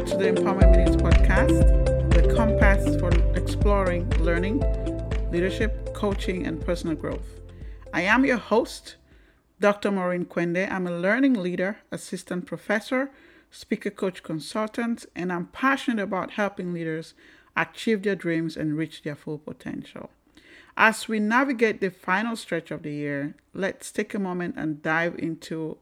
Back to the Empowerment Minutes podcast, the compass for exploring learning, leadership, coaching, and personal growth. I am your host, Dr. Maurine Kwende. I'm a learning leader, assistant professor, speaker coach consultant, and I'm passionate about helping leaders achieve their dreams and reach their full potential. As we navigate the final stretch of the year, let's take a moment and dive into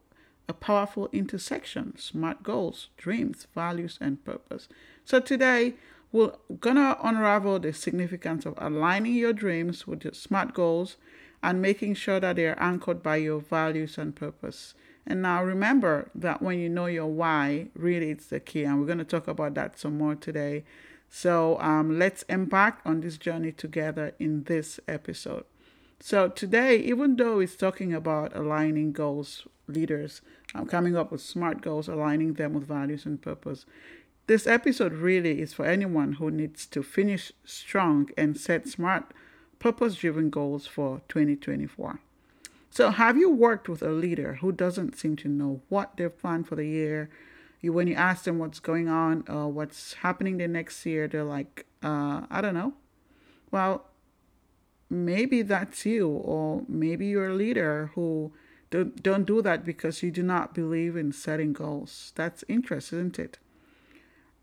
a powerful intersection smart goals, dreams, values, and purpose. So, today we're gonna unravel the significance of aligning your dreams with your smart goals and making sure that they are anchored by your values and purpose. And now remember that when you know your why, really it's the key. And we're going to talk about that some more today. So um, let's embark on this journey together in this episode. So today, even though it's talking about aligning goals, leaders, um, coming up with smart goals, aligning them with values and purpose, this episode really is for anyone who needs to finish strong and set smart, purpose driven goals for 2024. So, have you worked with a leader who doesn't seem to know what they've planned for the year? You, when you ask them what's going on or what's happening the next year, they're like, uh, I don't know. Well, maybe that's you, or maybe you're a leader who don't, don't do that because you do not believe in setting goals. That's interesting, isn't it?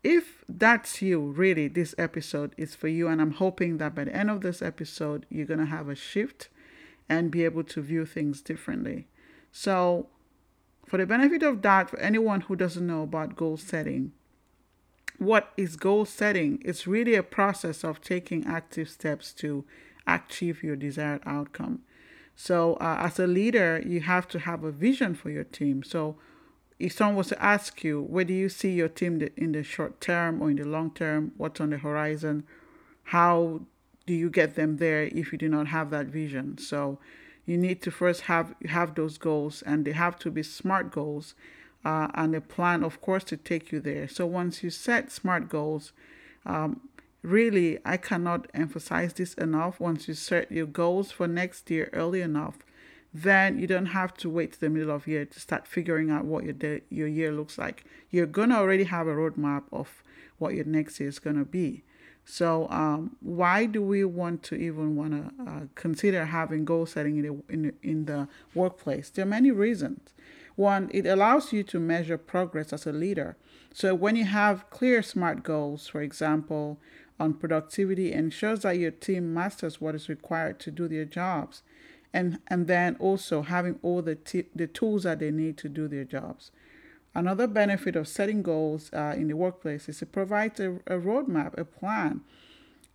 If that's you, really, this episode is for you. And I'm hoping that by the end of this episode, you're going to have a shift and be able to view things differently. So, for the benefit of that, for anyone who doesn't know about goal setting, what is goal setting? It's really a process of taking active steps to achieve your desired outcome. So, uh, as a leader, you have to have a vision for your team. So, if someone was to ask you, where do you see your team in the short term or in the long term? What's on the horizon? How do you get them there if you do not have that vision? So, you need to first have have those goals, and they have to be smart goals, uh, and a plan, of course, to take you there. So, once you set smart goals, um, really, I cannot emphasize this enough. Once you set your goals for next year early enough, then you don't have to wait to the middle of year to start figuring out what your day, your year looks like. You're gonna already have a roadmap of what your next year is gonna be. So, um, why do we want to even want to uh, consider having goal setting in the, in, in the workplace? There are many reasons. One, it allows you to measure progress as a leader. So, when you have clear, smart goals, for example, on productivity ensures that your team masters what is required to do their jobs. And and then also having all the t- the tools that they need to do their jobs. Another benefit of setting goals uh, in the workplace is it provides a, a roadmap a plan.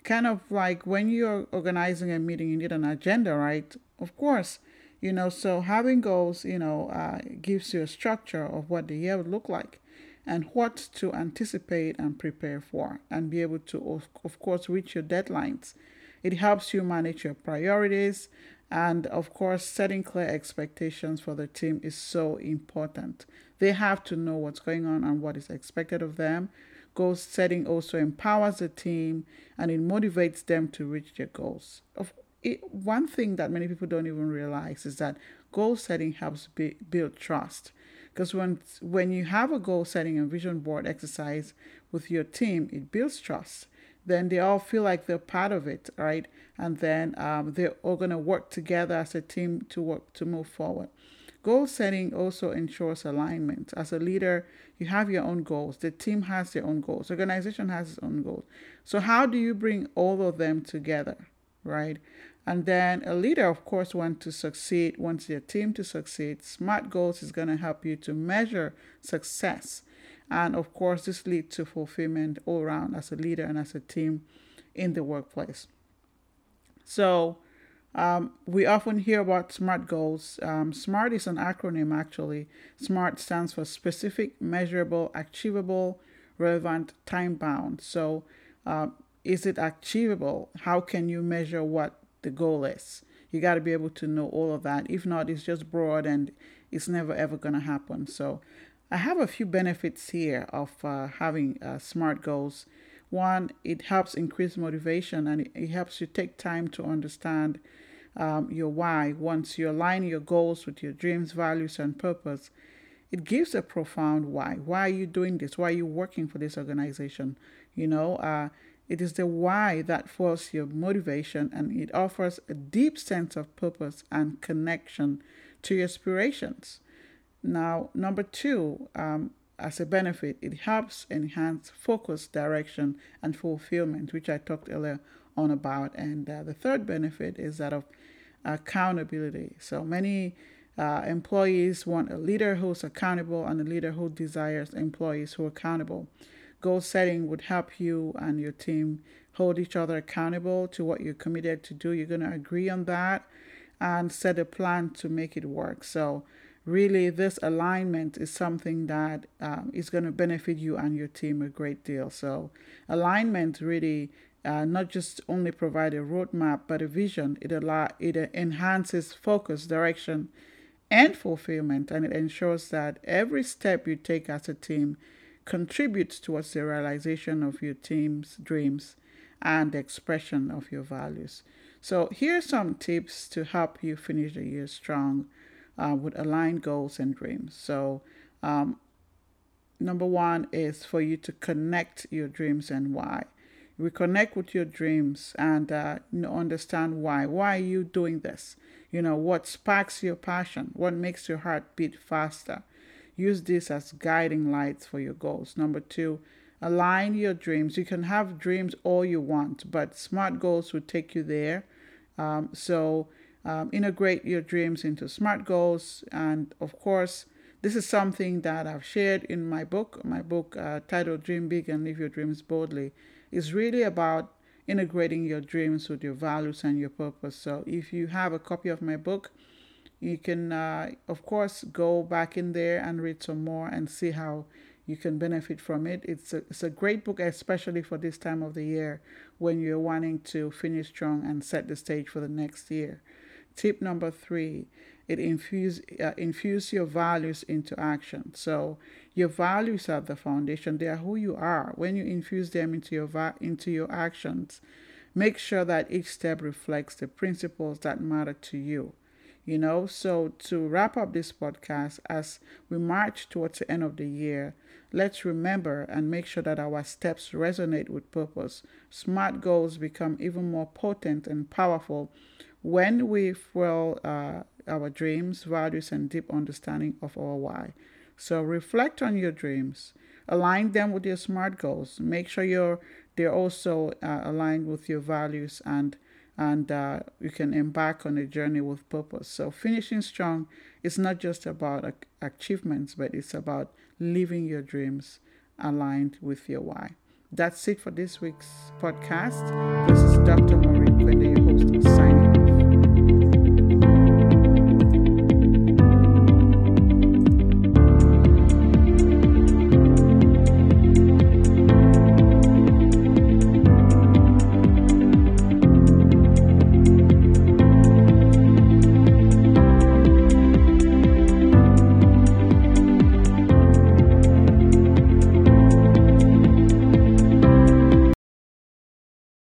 Kind of like when you're organizing a meeting you need an agenda right? Of course you know so having goals you know uh, gives you a structure of what the year would look like and what to anticipate and prepare for, and be able to, of course, reach your deadlines. It helps you manage your priorities, and of course, setting clear expectations for the team is so important. They have to know what's going on and what is expected of them. Goal setting also empowers the team and it motivates them to reach their goals. Of it, one thing that many people don't even realize is that goal setting helps be, build trust because when when you have a goal setting and vision board exercise with your team it builds trust. Then they all feel like they're part of it right? And then um, they're all going to work together as a team to work to move forward. Goal setting also ensures alignment. As a leader you have your own goals. The team has their own goals. Organization has its own goals. So how do you bring all of them together right and then a leader, of course, wants to succeed, wants their team to succeed. SMART goals is going to help you to measure success. And of course, this leads to fulfillment all around as a leader and as a team in the workplace. So, um, we often hear about SMART goals. Um, SMART is an acronym actually. SMART stands for specific, measurable, achievable, relevant, time bound. So, uh, is it achievable? How can you measure what the goal is. You got to be able to know all of that. If not, it's just broad and it's never ever going to happen. So, I have a few benefits here of uh, having uh, SMART goals. One, it helps increase motivation and it, helps you take time to understand um, your why. Once you align your goals with your dreams, values, and purpose, it gives a profound why. Why are you doing this? Why are you working for this organization? You know, uh, it is the why that fuels your motivation and it offers a deep sense of purpose and connection to your aspirations. Now, number two, um, as a benefit, it helps enhance focus, direction, and fulfillment, which I talked earlier on about. And uh, the third benefit is that of accountability. So many uh, employees want a leader who's accountable and a leader who desires employees who are accountable. Goal setting would help you and your team hold each other accountable to what you're committed to do. You're going to agree on that and set a plan to make it work. So, really, this alignment is something that um, is going to benefit you and your team a great deal. So, alignment really uh, not just only provide a roadmap but a vision. It allow it enhances focus, direction, and fulfillment, and it ensures that every step you take as a team contributes towards the realization of your team's dreams and the expression of your values. So, here are some tips to help you finish the year strong uh, with aligned goals and dreams. So, um, number one is for you to connect your dreams and why. Reconnect with your dreams and uh, understand why. Why are you doing this? You know, what sparks your passion? What makes your heart beat faster? Use this as guiding lights for your goals. Number two, align your dreams. You can have dreams all you want, but SMART goals will take you there. Um, so um, integrate your dreams into SMART goals. And of course, this is something that I've shared in my book. My book uh, titled Dream Big and Live Your Dreams Boldly is really about integrating your dreams with your values and your purpose. So if you have a copy of my book, you can, uh, of course, go back in there and read some more and see how you can benefit from it. It's a, it's a great book, especially for this time of the year when you're wanting to finish strong and set the stage for the next year. Tip number three it infuse uh, infuse your values into action. So your values are the foundation; they are who you are. When you infuse them into your va- into your actions, make sure that each step reflects the principles that matter to you. You know, so to wrap up this podcast as we march towards the end of the year, let's remember and make sure that our steps resonate with purpose. Smart goals become even more potent and powerful when we fuel uh, our dreams, values, and deep understanding of our why. So reflect on your dreams, align them with your SMART goals. Make sure you're they're also uh, aligned with your values and and uh, you can embark on a journey with purpose. So finishing strong is not just about achievements, but it's about living your dreams aligned with your why. That's it for this week's podcast. This is Dr. Maurine Kwende, your host Science.